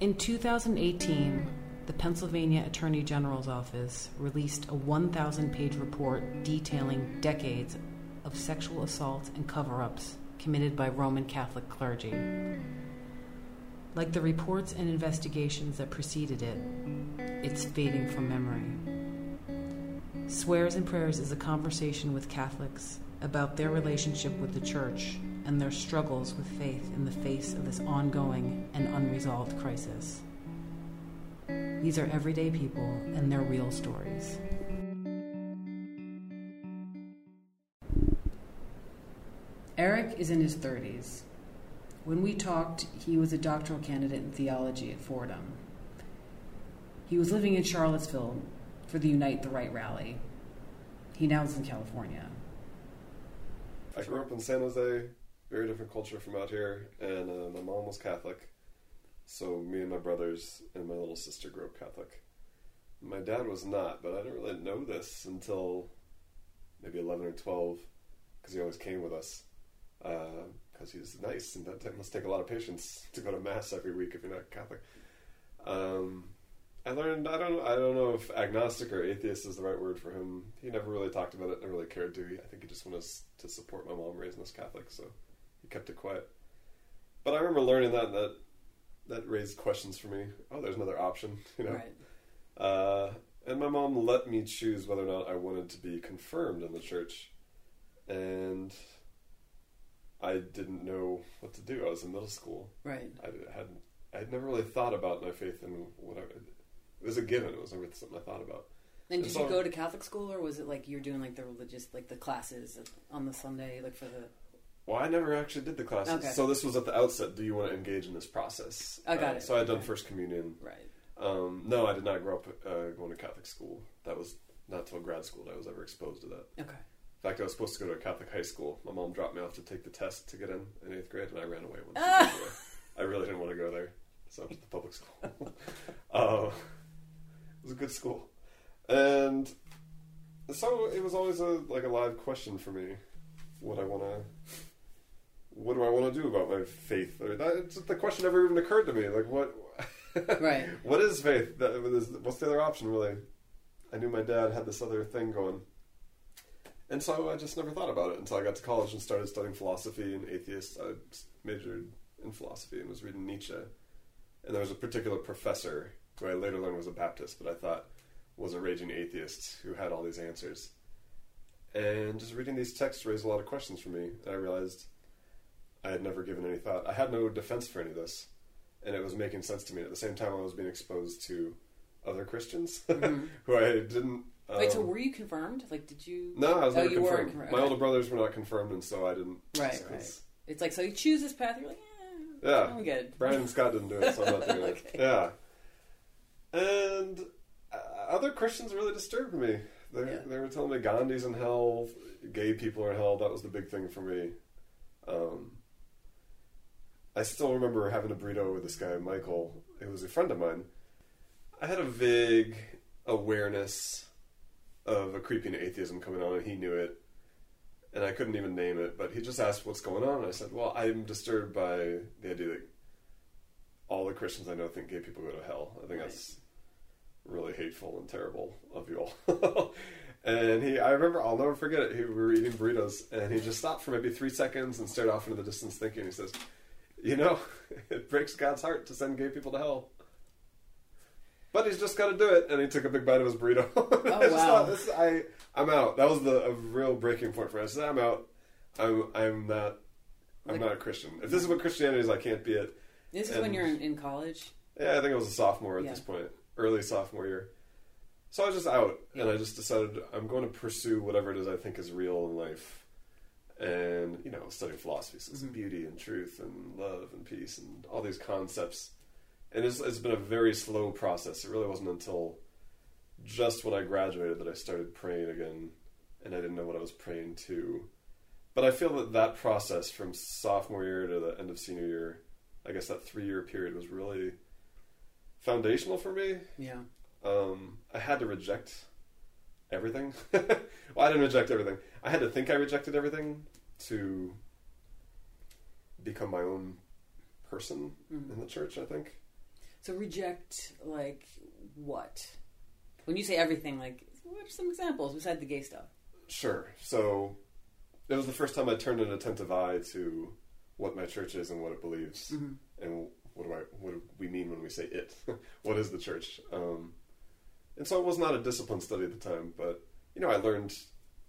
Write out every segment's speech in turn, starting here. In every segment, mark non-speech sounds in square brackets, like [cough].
In 2018, the Pennsylvania Attorney General's Office released a 1,000 page report detailing decades of sexual assault and cover ups committed by Roman Catholic clergy. Like the reports and investigations that preceded it, it's fading from memory. Swears and Prayers is a conversation with Catholics about their relationship with the Church and their struggles with faith in the face of this ongoing and unresolved crisis. These are everyday people and their real stories. Eric is in his 30s. When we talked, he was a doctoral candidate in theology at Fordham. He was living in Charlottesville for the Unite the Right rally. He now lives in California. I grew up in San Jose, very different culture from out here, and uh, my mom was Catholic. So me and my brothers and my little sister grew up Catholic. My dad was not, but I didn't really know this until maybe 11 or 12 because he always came with us because uh, nice and that must take a lot of patience to go to mass every week if you're not Catholic. Um, I learned I don't I don't know if agnostic or atheist is the right word for him. He never really talked about it, and really cared to. I think he just wanted to support my mom raising us Catholic, so kept it quiet. But I remember learning that that that raised questions for me. Oh, there's another option, [laughs] you know. Right. Uh, and my mom let me choose whether or not I wanted to be confirmed in the church, and I didn't know what to do. I was in middle school. Right. I had never really thought about my faith and whatever. It was a given. It was never something I thought about. And did so, you go to Catholic school, or was it like you're doing like the religious, like the classes on the Sunday, like for the? Well, I never actually did the classes. Okay. So this was at the outset. Do you want to engage in this process? I got uh, it. So I had done First Communion. Right. Um, no, I did not grow up uh, going to Catholic school. That was not till grad school that I was ever exposed to that. Okay. In fact, I was supposed to go to a Catholic high school. My mom dropped me off to take the test to get in in eighth grade, and I ran away. Once ah! [laughs] I really didn't want to go there, so I went to the public school. [laughs] uh, it was a good school, and so it was always a like a live question for me: what I want to, what do I want to do about my faith? Or that, the question never even occurred to me. Like what? [laughs] right. What is faith? What's the other option? Really, I knew my dad had this other thing going and so I just never thought about it until I got to college and started studying philosophy and atheist. I majored in philosophy and was reading Nietzsche. And there was a particular professor who I later learned was a Baptist, but I thought was a raging atheist who had all these answers. And just reading these texts raised a lot of questions for me. And I realized I had never given any thought. I had no defense for any of this. And it was making sense to me. At the same time, I was being exposed to other Christians [laughs] mm-hmm. who I didn't Wait, so um, were you confirmed? Like, did you? No, I was oh, never confirmed. confirmed. My older brothers were not confirmed, and so I didn't. Right, right. It's like so you choose this path. You're like, yeah, yeah. I'm good. Brian and Scott didn't do it, so I'm not doing [laughs] okay. it. Yeah, and uh, other Christians really disturbed me. They, yeah. they were telling me Gandhi's in hell, gay people are in hell. That was the big thing for me. Um, I still remember having a burrito with this guy Michael. It was a friend of mine. I had a vague awareness of a creeping atheism coming on, and he knew it. And I couldn't even name it, but he just asked what's going on. And I said, Well, I'm disturbed by the idea that all the Christians I know think gay people go to hell. I think right. that's really hateful and terrible of you all. [laughs] and he, I remember, I'll never forget it. He, we were eating burritos, and he just stopped for maybe three seconds and stared off into the distance, thinking. He says, "You know, [laughs] it breaks God's heart to send gay people to hell." but he's just got to do it. And he took a big bite of his burrito. [laughs] Oh, I wow. This, I, I'm out. That was the a real breaking point for said, I'm out. I'm, I'm not, I'm like, not a Christian. If this is what Christianity is, I can't be it. This is when you're in, in, college? Yeah, I think I was a sophomore at yeah. this point, early sophomore year. So I was just out, yeah. and I just decided I'm going to pursue whatever it is I think is real in life. And, you know, studying philosophy, so mm-hmm. beauty and truth and love and peace and all these concepts and it's, it's been a very slow process. It really wasn't until just when I graduated that I started praying again, and I didn't know what I was praying to. But I feel that that process from sophomore year to the end of senior year, I guess that three year period was really foundational for me. Yeah. Um, I had to reject everything. [laughs] well, I didn't reject everything. I had to think I rejected everything to become my own person mm-hmm. in the church. I think. So reject like what? When you say everything, like what are some examples besides the gay stuff? Sure. So it was the first time I turned an attentive eye to what my church is and what it believes, Mm-hmm. and what do I what do we mean when we say it? [laughs] what is the church? Um, and so it was not a disciplined study at the time, but you know I learned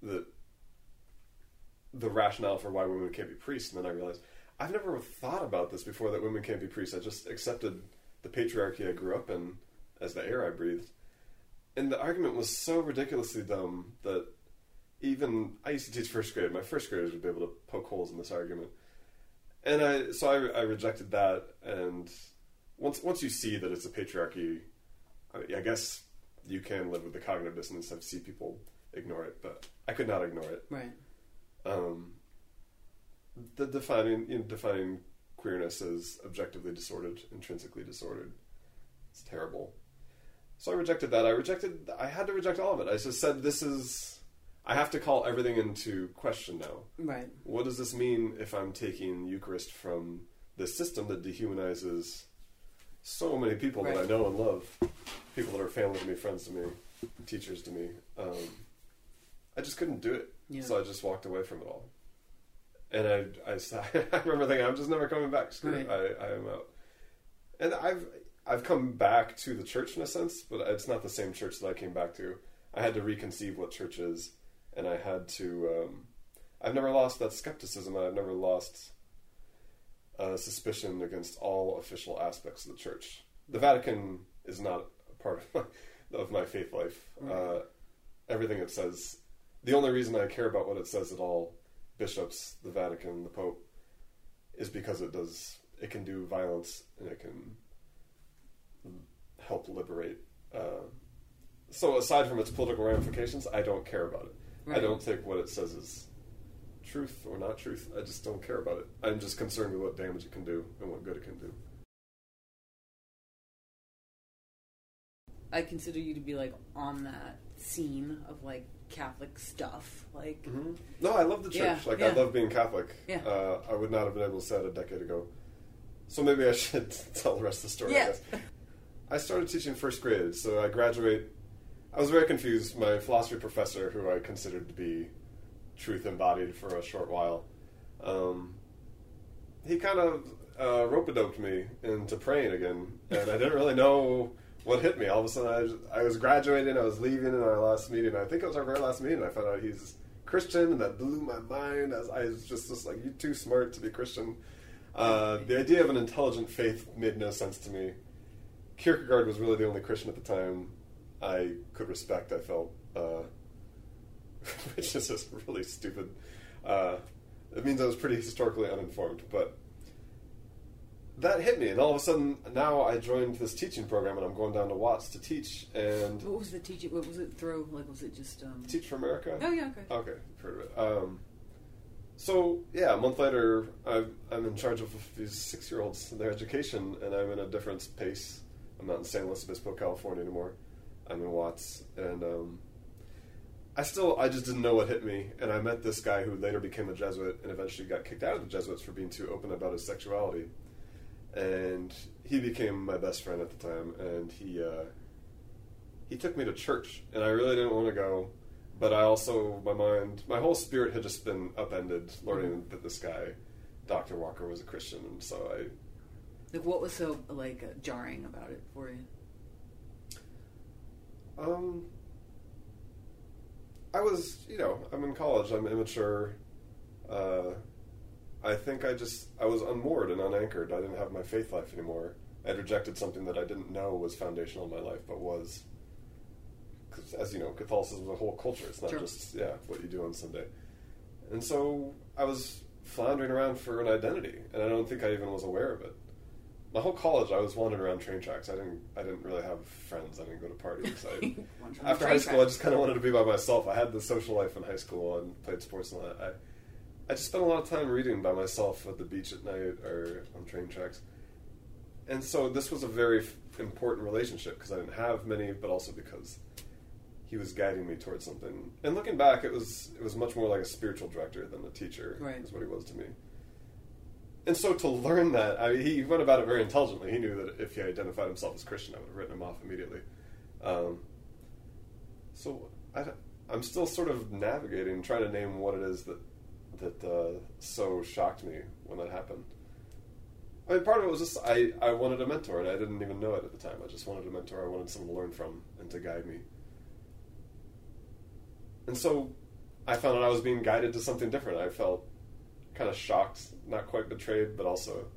that the rationale for why women can't be priests, and then I realized I've never thought about this before that women can't be priests. I just accepted the patriarchy I grew up in as the air I breathed. And the argument was so ridiculously dumb that even I used to teach first grade. My first graders would be able to poke holes in this argument, and I so I, I rejected that. And once once you see that it's a patriarchy, I, I guess you can live with the cognitive dissonance. I've seen people ignore it, but I could not ignore it. Right. Um, the defining you know, defining queerness as objectively disordered, intrinsically disordered. It's terrible. So I rejected that. I rejected. I had to reject all of it. I just said, "This is." I have to call everything into question now. Right. What does this mean if I'm taking Eucharist from this system that dehumanizes so many people that I know and love, people that are family to me, friends to me, teachers to me? Um, I just couldn't do it, Yeah. so I just walked away from it all. And I—I [laughs] remember thinking, I'm just never coming back. Screw it. Right. I, I am out. And I've I've come back to the church in a sense, but it's not the same church that I came back to. I had to reconceive what church is, and I had to. Um, I've never lost that skepticism. I've never lost uh, suspicion against all official aspects of the church. The Vatican is not part of my, of my faith life. Uh, everything it says. The only reason I care about what it says at all, bishops, the Vatican, the Pope, is because it does. It can do violence and it can help liberate. Uh, so aside from its political ramifications, I don't care about it. I don't think what it says is truth or not truth. I just don't care about it. I'm just concerned with what damage it can do and what good it can do. I consider you to be like on that scene of like Catholic stuff. Like, No, I love the church. Yeah, like I love being Catholic. Yeah. Uh, I would not have been able to say that a decade ago. So maybe I [laughs] should tell the rest of the story. I Yeah. guess. I started teaching first grade, so I graduate. I was very confused. My philosophy professor, who I considered to be truth embodied for a short while, um, he kind of uh, rope a doped me into praying again, and I didn't really know what hit me. All of a sudden, I, was- I was graduating, I was leaving in our last meeting. I think it was our very last meeting. I found out he's Christian, and that blew my mind. I was, I was just, just like, you're too smart to be Christian. Uh, the idea of an intelligent faith made no sense to me. Kierkegaard was really the only Christian at the time I could respect. I felt, uh, [laughs] which is just really stupid. Uh, it means I was pretty historically uninformed, but that hit me, and all of a sudden now I joined this teaching program, and I'm going down to Watts to teach and what was the teaching? What was it through? Like, was it just? um teach for America. Oh yeah, okay. Okay, heard of it. Um, so yeah, a month later, I'm, I'm in charge of these six-year-olds and their education, and I'm in a different space. I'm not in San Luis Obispo, California anymore. I'm in Watts, and um, I still, I just didn't know what hit me. And I met this guy who later became a Jesuit, and eventually got kicked out of the Jesuits for being too open about his sexuality. And he became my best friend at the time, and he uh, he took me to church, and I really didn't want to go but I also my mind my whole spirit had just been upended learning that this guy Dr. Walker was a Christian and so I Like, what was so like uh, jarring about it for you? um I was you know I'm in college I'm immature uh, I think I just I was unmoored and unanchored. I didn't have my faith life anymore. I'd rejected something that I didn't know was foundational in my life but was. 'cause as you know Catholicism is a whole culture. It's not Sure. just yeah what you do on Sunday. And so I was floundering around for an identity and I don't think I even was aware of it. My whole college I was wandering around train tracks. I didn't I didn't really have friends. I didn't go to parties. I, [laughs] after high school, I just kind of wanted to be by myself. I had the social life in high school and played sports and all that. I, I just spent a lot of time reading by myself at the beach at night or on train tracks. And so this was a very f- important relationship because I didn't have many, but also because he was guiding me towards something. And looking back, it was it was much more like a spiritual director than a teacher. Right. Is what he was to me. and so to learn that, I mean, he went about it very intelligently. He knew that if he identified himself as Christian, I would have written him off immediately. Um, so I, am still sort of navigating, trying to name what it is that that uh, so shocked me when that happened. I mean, part of it was just I, I wanted a mentor, and I didn't even know it at the time. I just wanted a mentor. I wanted someone to learn from and to guide me. And so I found out I was being guided to something different. I felt kind of shocked, not quite betrayed, but also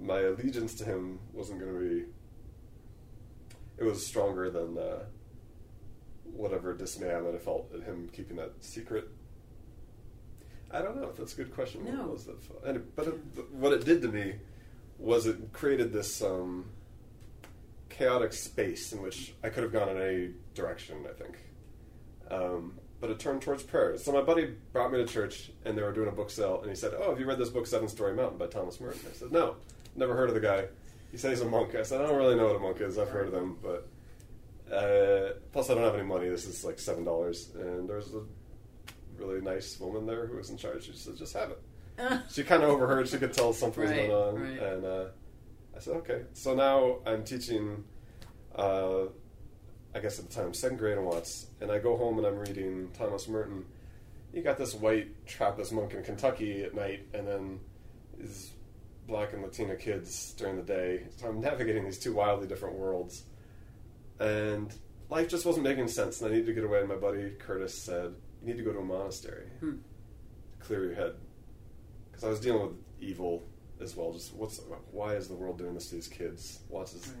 my allegiance to him wasn't going to be. It was stronger than uh, whatever dismay I might have felt at him keeping that secret. I don't know if that's a good question. No. What was that? And it, but it, what it did to me was it created this um, chaotic space in which I could have gone in any direction. I think. Um, but it turned towards prayer. So my buddy brought me to church, and they were doing a book sale, and he said, "Oh, have you read this book, Seven Storey Mountain, by Thomas Merton?" I said, "No, never heard of the guy." He said he's a monk. I said, "I don't really know what a monk is. I've heard of them, but uh, plus I don't have any money. This is like seven dollars." And there's a really nice woman there who was in charge. She said, "Just have it." [laughs] she kind of overheard. She could tell something was Right, going on, right. and uh, I said, "Okay." So now I'm teaching. Uh, I guess at the time, second grade in Watts, and I go home and I'm reading Thomas Merton. You got this white Trappist monk in Kentucky at night, and then these black and Latina kids during the day. So I'm navigating these two wildly different worlds, and life just wasn't making sense. And I needed to get away. And my buddy Curtis said, "You need to go to a monastery, Hmm. to clear your head," because I was dealing with evil as well. Just what's why is the world doing this to these kids? Watts is Right.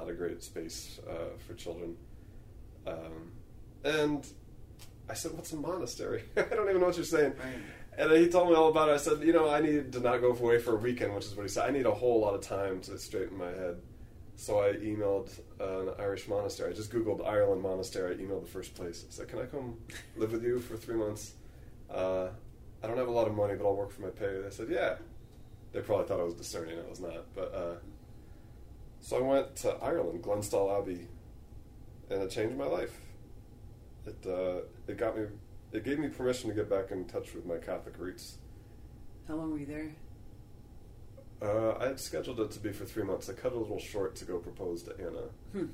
not a great space uh, for children. Um, and I said, "What's a monastery? [laughs] I don't even know what you're saying." Right. And he told me all about it. I said, "You know, I need to not go away for a weekend, which is what he said. I need a whole lot of time to straighten my head." So I emailed an Irish monastery. I just Googled Ireland monastery. I emailed the first place. I said, "Can I come live with you for three months? Uh, I don't have a lot of money, but I'll work for my pay." They said, "Yeah." They probably thought I was discerning. I was not, but. Uh, so I went to Ireland, Glenstal Abbey, and it changed my life. It uh, it got me, it gave me permission to get back in touch with my Catholic roots. How long were you there? Uh, I had scheduled it to be for three months. I cut it a little short to go propose to Anna. Hmm.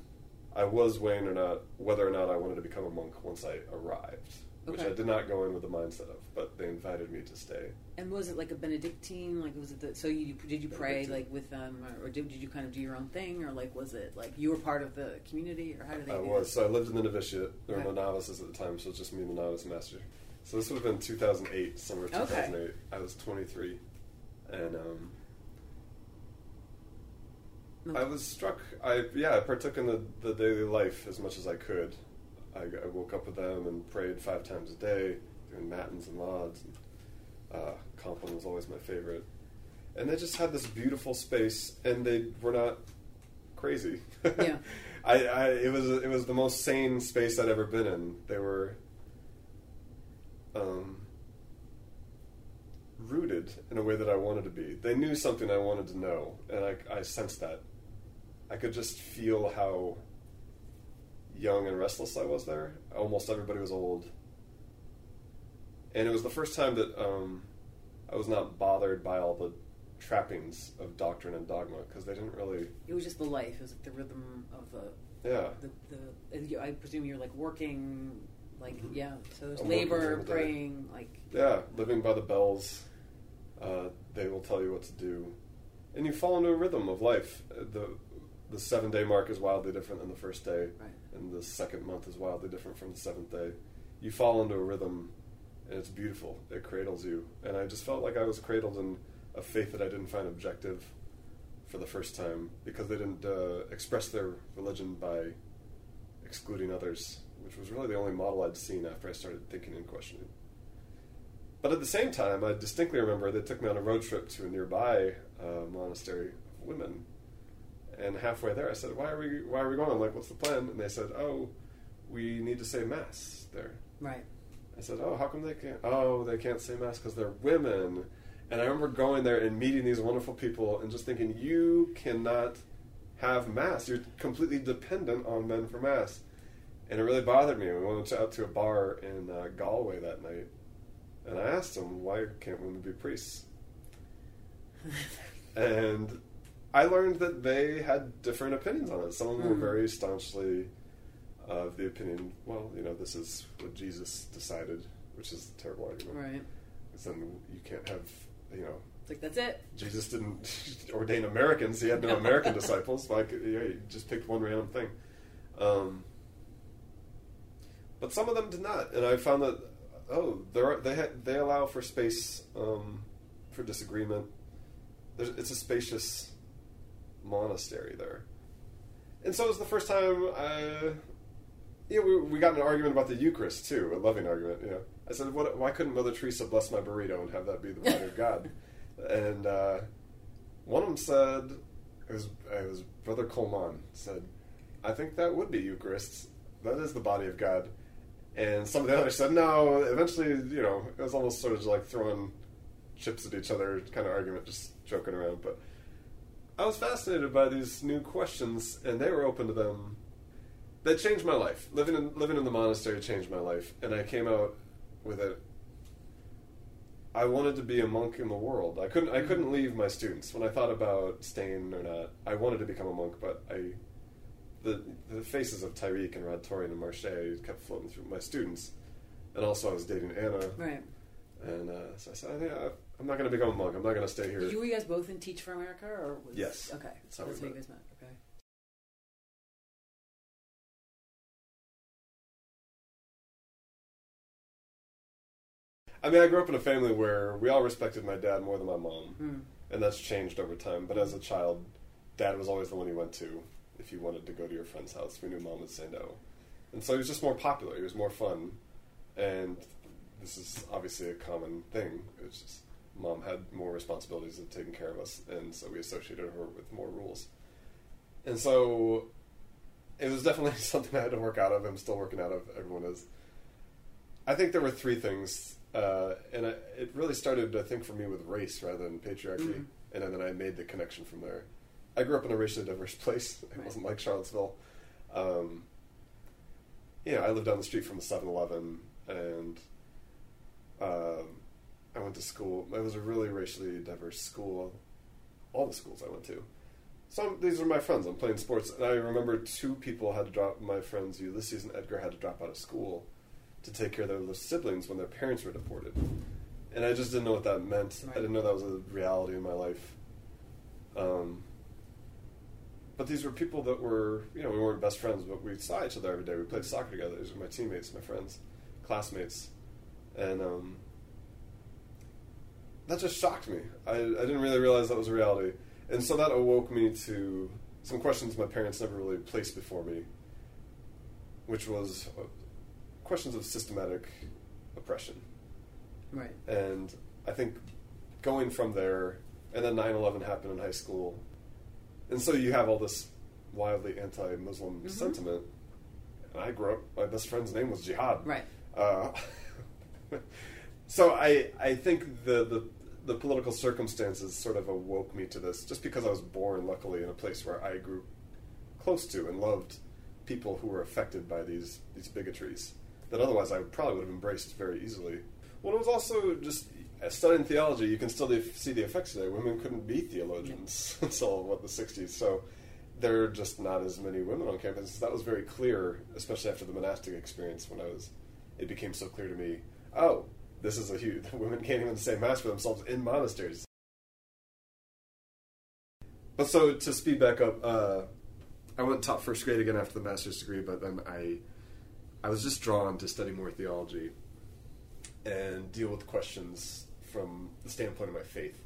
I was weighing or not whether or not I wanted to become a monk once I arrived, which I did not go in with the mindset of. But they invited me to stay. And was it like a Benedictine? Like was it the, so you did you pray like with them, or, or did, did you kind of do your own thing, or like was it like you were part of the community, or how did they? I was. this? So I lived in the novitiate. There were Okay. no novices at the time, so it was just me and the novice master. So this would have been 2008, summer of Okay. 2008. I was 23. And um, Okay. I was struck. I Yeah, I partook in the, the daily life as much as I could. I, I woke up with them and prayed five times a day, doing matins and lauds. And, uh, Compline was always my favorite. And they just had this beautiful space, and they were not crazy. Yeah. [laughs] I, I it was it was the most sane space I'd ever been in. They were um, rooted in a way that I wanted to be. They knew something I wanted to know, and I, I sensed that. I could just feel how young and restless I was there. Almost everybody was old, and it was the first time that um, I was not bothered by all the trappings of doctrine and dogma because they didn't really. It was just the life. It was like the rhythm of the Yeah, the, the I presume you're like working, like Mhm. yeah. So there's I'm labor, the praying, like Yeah, living by the bells, uh, they will tell you what to do, and you fall into a rhythm of life. The The seven day mark is wildly different than the first day, right. and the second month is wildly different from the seventh day. You fall into a rhythm, and it's beautiful. It cradles you, and I just felt like I was cradled in a faith that I didn't find objective for the first time because they didn't uh, express their religion by excluding others, which was really the only model I'd seen after I started thinking and questioning. But at the same time, I distinctly remember they took me on a road trip to a nearby uh, monastery of women. And halfway there, I said, "Why are we? Why are we going?" Like, "What's the plan?" And they said, "Oh, we need to say mass there." Right. I said, "Oh, how come they can't? Oh, they can't say mass because they're women." And I remember going there and meeting these wonderful people and just thinking, "You cannot have mass. You're completely dependent on men for mass." And it really bothered me. We went out to a bar in uh, Galway that night, and I asked them, "Why can't women be priests?" [laughs] and I learned that they had different opinions on it. Some of them were Mm. very staunchly of the opinion, well, you know, this is what Jesus decided, which is a terrible argument. Right. Because then you can't have, you know, It's like that's it. Jesus didn't [laughs] ordain Americans. He had no American [laughs] disciples. Like, yeah, he just picked one random thing. Um, but some of them did not, and I found that oh, there are, they ha- they allow for space um, for disagreement. There's, it's a spacious monastery there, and so it was the first time I. Yeah, we, we got in an argument about the Eucharist too, a loving argument. You know, I said, what, "Why couldn't Mother Teresa bless my burrito and have that be the [laughs] body of God?" And uh, one of them said, it was, it was Brother Coleman said, "I think that would be Eucharist. That is the body of God." And some of the others said, "No." Eventually, you know, it was almost sort of like throwing chips at each other, kind of argument, just joking around. But I was fascinated by these new questions, and they were open to them. That changed my life. Living in living in the monastery changed my life, and I came out with it. I wanted to be a monk in the world. I couldn't. I couldn't leave my students when I thought about staying or not. I wanted to become a monk, but I, the the faces of Tyreek and Rod Torian and Marche kept floating through my students, and also I was dating Anna, Right. and uh, so I said, yeah, I'm not going to become a monk. I'm not going to stay here. You were you guys both in Teach for America, or was, Yes. Okay, That's how that's how you guys met. Okay. I mean, I grew up in a family where we all respected my dad more than my mom, Hmm. and that's changed over time. But as a child, dad was always the one you went to if you wanted to go to your friend's house. We knew mom would say no, and so he was just more popular. He was more fun, and this is obviously a common thing. It's just mom had more responsibilities of taking care of us, and so we associated her with more rules. And so it was definitely [laughs] something I had to work out of. I'm still working out of. Everyone is. I think there were three things, uh, and I, it really started, I think, for me with race rather than patriarchy, Mhm. and then I made the connection from there. I grew up in a racially diverse [laughs] place. It Right. wasn't like Charlottesville. Um, you know, I lived down the street from a 7-Eleven, and um, I went to school. It was a really racially diverse school. All the schools I went to. Some these are my friends. I'm playing sports, and I remember two people had to drop. My friends Ulysses and Edgar had to drop out of school to take care of their little siblings when their parents were deported. And I just didn't know what that meant. Right. I didn't know that was a reality in my life. Um, but these were people that were, you know, we weren't best friends, but we saw each other every day. We played soccer together. These were my teammates, my friends, classmates, and um, that just shocked me. I, I didn't really realize that was a reality, and so that awoke me to some questions my parents never really placed before me, which was uh, questions of systematic oppression. Right. And I think going from there, and then 9 11 happened in high school. And so you have all this wildly anti Muslim Mhm. sentiment. And I grew up, my best friend's name was Jihad. Right. Uh, [laughs] so I, I think the, the, the political circumstances sort of awoke me to this just because I was born, luckily, in a place where I grew close to and loved people who were affected by these, these bigotries that otherwise I probably would have embraced very easily. Well, it was also just uh, studying theology. You can still see the effects today. Women couldn't be theologians [laughs] until what the '60s. So there are just not as many women on campus. That was very clear, especially after the monastic experience. When I was, it became so clear to me. Oh, this is a huge. [laughs] Women can't even say mass for themselves in monasteries. But so to speed back up, uh, I went taught first grade again after the master's degree, but then I, I was just drawn to study more theology and deal with questions from the standpoint of my faith.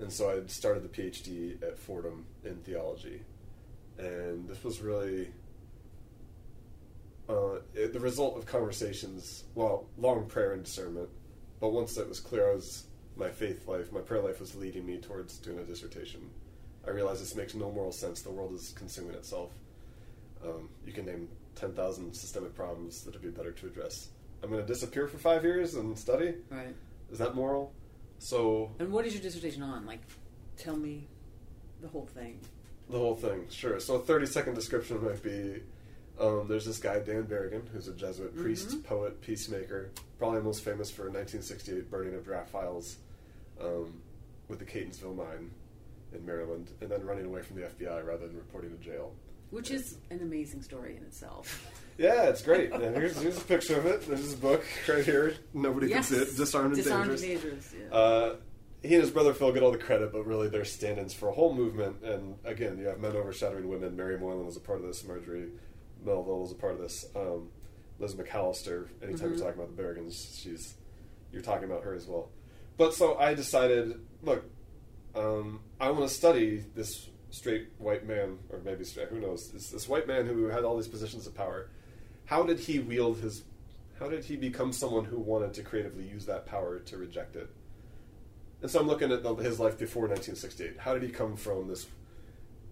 And so I started the PhD at Fordham in theology. And this was really uh, it, the result of conversations, well, long prayer and discernment. But once that was clear I was, my faith life, my prayer life was leading me towards doing a dissertation. I realized this makes no moral sense. The world is consuming itself. Um, you can name 10,000 systemic problems that would be better to address. I'm going to disappear for five years and study? Right. Is that moral? So, And what is your dissertation on? Like, tell me the whole thing. the whole thing, sure. So, a 30 second description might be um, there's this guy, Dan Berrigan, who's a Jesuit priest, Mhm. poet, peacemaker, probably most famous for 1968 burning of draft files. Um, with the Catonsville Nine in Maryland, and then running away from the FBI rather than reporting to jail. Which is an amazing story in itself. [laughs] Yeah, it's great. And here's, here's a picture of it. There's his book right here. Nobody Yes. can see it. Disarmed and Disarmed Dangerous. and Dangerous, yeah. Uh, he and his brother Phil get all the credit, but really they're stand-ins for a whole movement. And again, you have men overshadowing women. Mary Moylan was a part of this. Marjorie Melville was a part of this. Um, Liz McAlister. Anytime Mhm. you're talking about the Berrigans, she's you're talking about her as well. But so I decided, look, um, I want to study this straight white man, or maybe straight, who knows? This, this white man who had all these positions of power. How did he wield his? How did he become someone who wanted to creatively use that power to reject it? And so I'm looking at the, his life before 1968. How did he come from this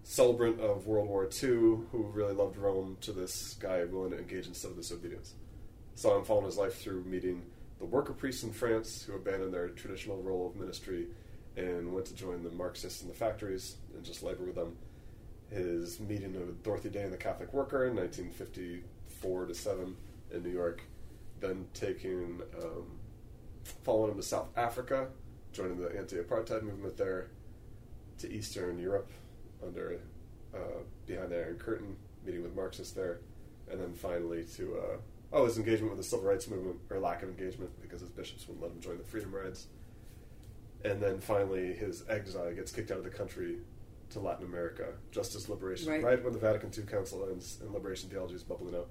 celebrant of World War II who really loved Rome to this guy willing to engage in civil disobedience? So I'm following his life through meeting the worker priests in France who abandoned their traditional role of ministry and went to join the Marxists in the factories and just labor with them. His meeting with Dorothy Day and the Catholic Worker in 1954 to 7 in New York. Then taking, um, following him to South Africa, joining the anti-apartheid movement there, to Eastern Europe under uh, behind the Iron Curtain, meeting with Marxists there, and then finally to uh, oh his engagement with the civil rights movement or lack of engagement because his bishops wouldn't let him join the freedom rides, and then finally his exile gets kicked out of the country to Latin America just as liberation Right. right, when the Vatican II Council ends and liberation theology is bubbling up.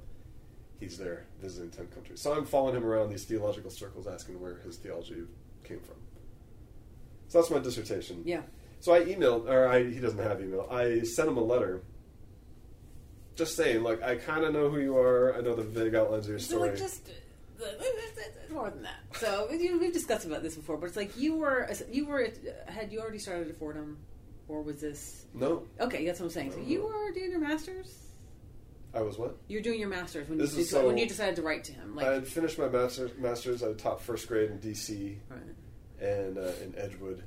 He's there visiting ten countries. So I'm following him around these theological circles, asking where his theology came from. So that's my dissertation. yeah. So I emailed, or I, he doesn't have email. I sent him a letter, just saying, like, I kind of know who you are. I know the vague outlines of your So story. like just uh, it's [laughs] more than that. So you know, we've discussed about this before, but it's like you were you were had you already started at Fordham, or was this no, okay? That's what I'm saying. So you were doing your masters. I was what? You're doing your masters when This you is so- when you decided to write to him. Like I had finished my master, master's. I taught first grade in D.C. right. and uh, in Edgewood,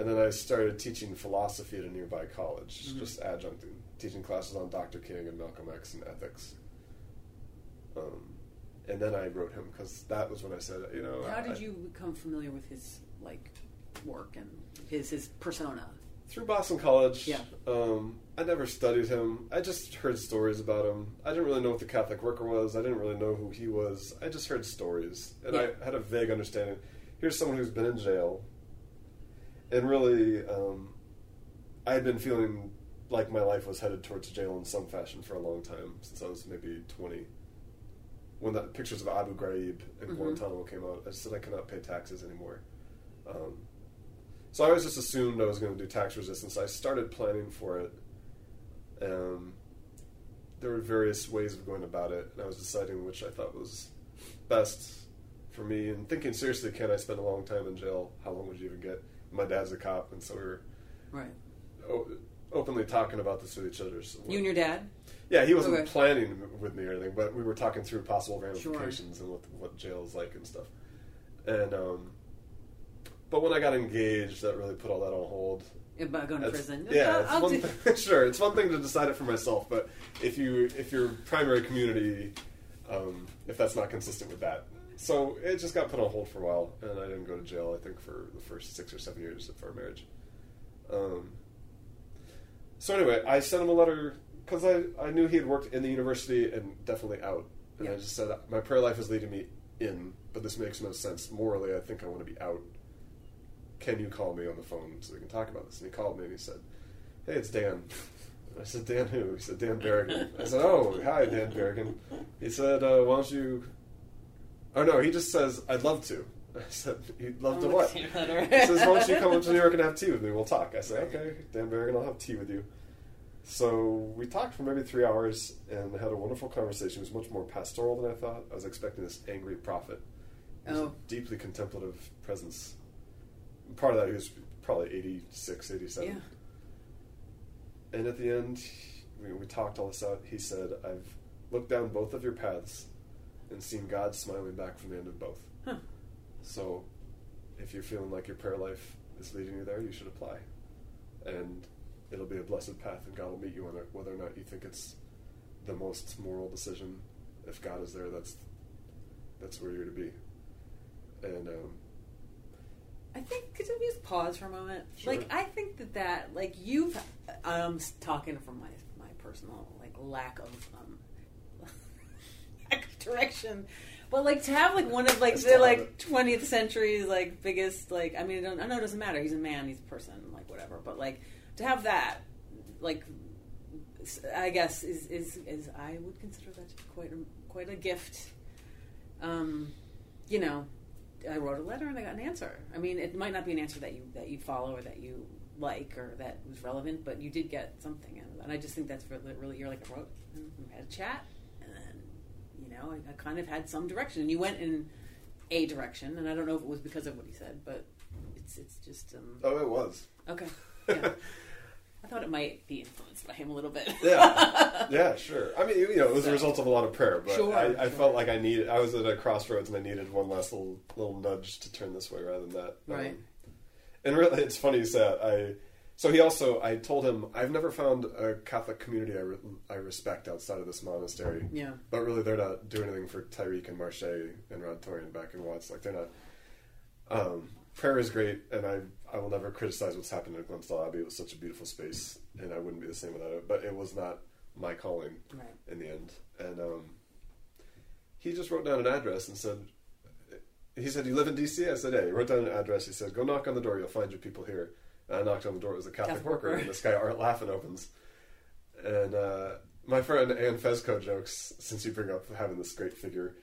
and then I started teaching philosophy at a nearby college, Mhm. just adjuncting, teaching classes on Dr. King and Malcolm X and ethics. Um, and then I wrote him because that was when I said, you know, how I- did you become familiar with his like work and his his persona? through Boston College. Yeah. Um, I never studied him. I just heard stories about him. I didn't really know what the Catholic worker was. I didn't really know who he was. I just heard stories, and Yeah. I had a vague understanding. Here's someone who's been in jail, and really, um, I had been feeling like my life was headed towards jail in some fashion for a long time since I was maybe 20. When the pictures of Abu Ghraib and Mhm. Guantanamo came out, I said I cannot pay taxes anymore. Um, so I always just assumed I was going to do tax resistance. I started planning for it. Um, there were various ways of going about it, and I was deciding which I thought was best for me. And thinking seriously, can I spend a long time in jail? How long would you even get? My dad's a cop, and so we were Right. o- openly talking about this with each other. So You and your dad. yeah, he wasn't Okay. planning with me or anything, but we were talking through possible ramifications and what what jail is like and stuff. And um, but when I got engaged, that really put all that on hold. About going to prison. Yeah, I'll- it's I'll one thing, [laughs] sure. It's one thing to decide it for myself, but if you if your primary community, um, if that's not consistent with that, so it just got put on hold for a while, and I didn't go to jail. I think for the first six or seven years of our marriage. Um, so anyway, I sent him a letter because I, I knew he had worked in the university and definitely out, and I just said my prayer life is leading me in, but this makes no sense morally. I think I want to be out can you call me on the phone so we can talk about this? And he called me and he said, hey, it's Dan. [laughs] I said, Dan who? He said, Dan Berrigan. I said, oh, hi, Dan Berrigan. He said, uh, why don't you... Oh, no, he just says, I'd love to. [laughs] I said, you'd love to what? He says, why don't you come up to New York and have tea with me? We'll talk. I said, okay, Dan Berrigan, I'll have tea with you. So we talked for maybe three hours and had a wonderful conversation. It was much more pastoral than I thought. I was expecting this angry prophet. Oh. a deeply contemplative presence. Part of that, he was probably 86, 87. Yeah. And at the end, we, we talked all this out. He said, I've looked down both of your paths and seen God smiling back from the end of both. Huh. So if you're feeling like your prayer life is leading you there, you should apply. And it'll be a blessed path, and God will meet you on it, whether or not you think it's the most moral decision. If God is there, that's that's where you're to be. And um, I think could we just pause for a moment? Sure. Like I think that that like you've I'm talking from my my personal like lack of um lack of direction. But like to have like one of like the like twentieth century's like biggest like I mean I, don't, I know it doesn't matter he's a man he's a person like whatever but like to have that like I guess is is, is I would consider that to be quite a, quite a gift. Um, you know, I wrote a letter and I got an answer. I mean, it might not be an answer that you that you follow or that you like or that was relevant, but you did get something out of that. And I just think that's really, really you're like I wrote and we had a chat, and know I, I kind of had some direction. And you went in a direction, and I don't know if it was because of what he said, but it's it's just um, Oh, it was. okay. [laughs] Yeah. I thought it might be influenced by him a little bit. Yeah. [laughs] Yeah, sure. I mean, you know, it was So- a result of a lot of prayer, but Sure, I, I sure. felt like I needed. I was at a crossroads, and I needed one last little little nudge to turn this way rather than that. Um, Right. and really, it's funny you that. I so he also. I told him I've never found a Catholic community I, re, I respect outside of this monastery. Yeah. But really, they're not doing anything for Tyreek and Marche and Rod Torian back in Watts. Like they're not. Um, prayer is great, and I I will never criticize what's happened at Glenstal Abbey. It was such a beautiful space, and I wouldn't be the same without it. But it was not my calling Right. in the end. And um, he just wrote down an address and said, he said, "You live in D.C." I said, "Yeah." He wrote down an address. He said, "Go knock on the door. You'll find your people here." And I knocked on the door. It was a Catholic, Catholic worker, worker. and this guy Art Laffin opens. And uh, my friend Ann Fezco jokes, since you bring up having this great figure,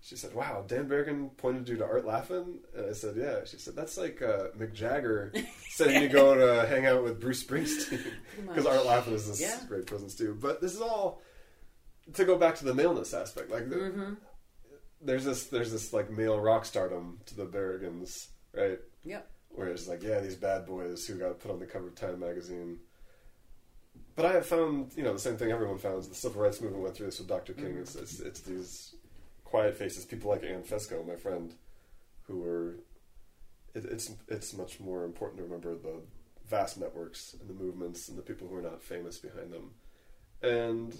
she said, "Wow, Dan Berrigan pointed you to Art Laffin," and I said, "Yeah." She said, "That's like uh, Mick Jagger [laughs] saying you go to hang out with Bruce Springsteen because. [laughs] Art Laffin is this Yeah. great presence too." But this is all to go back to the maleness aspect. Like, the, Mm-hmm. there's this, there's this like male rock stardom to the Berrigans, right? Yep. Where it's like, yeah, these bad boys who got put on the cover of Time magazine. But I have found, you know, the same thing everyone found. The civil rights movement went through this with Dr. King. Mhm. It's, it's it's these quiet faces, people like Ann Fesco, my friend, who were. It, it's it's much more important to remember the vast networks and the movements and the people who are not famous behind them, and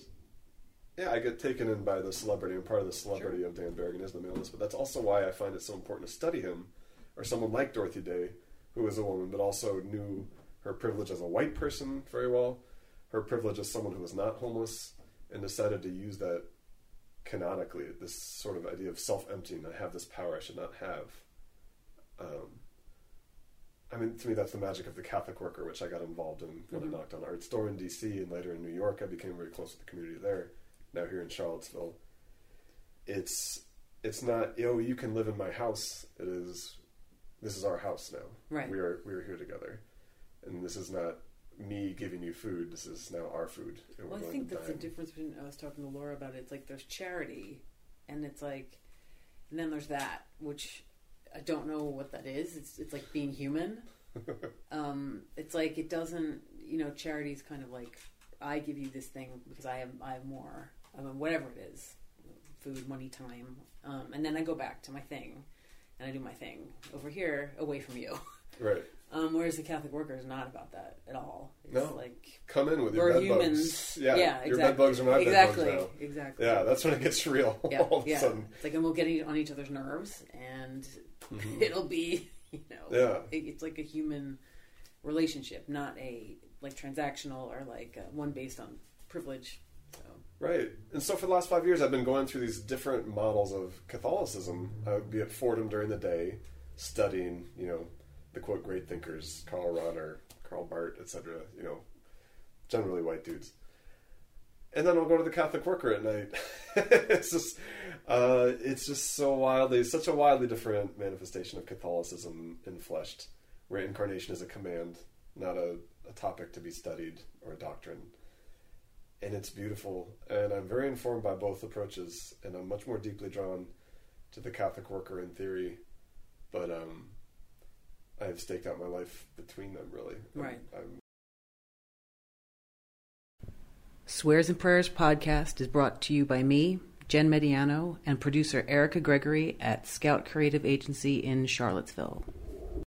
yeah, I get taken in by the celebrity, and part of the celebrity of Dan Berrigan is the maleness. But that's also why I find it so important to study him, or someone like Dorothy Day, who was a woman, but also knew her privilege as a white person very well, her privilege as someone who was not homeless, and decided to use that kenotically. This sort of idea of self-emptying. I have this power I should not have. Um, I mean, to me, that's the magic of the Catholic worker, which I got involved in when Mhm. I knocked on Art Store in D.C. and later in New York. I became very close with the community there. Now here in Charlottesville, it's it's not oh you can live in my house. It is this is our house now. Right. We are we are here together, and this is not me giving you food. This is now our food. Well, I think that's the difference between I was talking to Laura about it. It's like there's charity, and it's like, and then there's that, which I don't know what that is. It's it's like being human. [laughs] um, it's like it doesn't, you know, charity is kind of like I give you this thing because I have I have more. I mean, whatever it is, food, money, time, um, and then I go back to my thing, and I do my thing over here, away from you. [laughs] Right. Um, whereas the Catholic worker is not about that at all. It's No. like Come in with your bed humans. bugs. Yeah, yeah, your exactly. bed bugs are my exactly, bed bugs exactly. Yeah, that's when it gets real. yeah, [laughs] all of yeah. a sudden. It's like, and we'll get on each other's nerves, and Mhm. [laughs] it'll be, you know, Yeah. it, it's like a human relationship, not a like transactional or like uh, one based on privilege. Right. And so for the last five years, I've been going through these different models of Catholicism. I would be at Fordham during the day, studying, you know, the quote great thinkers, Karl Rahner, Karl Barth, etc. You know, generally white dudes. And then I'll go to the Catholic Worker at night. [laughs] it's just, uh, it's just so wildly, such a wildly different manifestation of Catholicism infleshed, where incarnation is a command, not a, a topic to be studied or a doctrine and it's beautiful. And I'm very informed by both approaches, and I'm much more deeply drawn to the Catholic worker in theory. But um, I have staked out my life between them. Really, I'm- Right. I'm Swears and Prayers podcast is brought to you by me, Jen Mediano, and producer Erica Gregory at Scout Creative Agency in Charlottesville.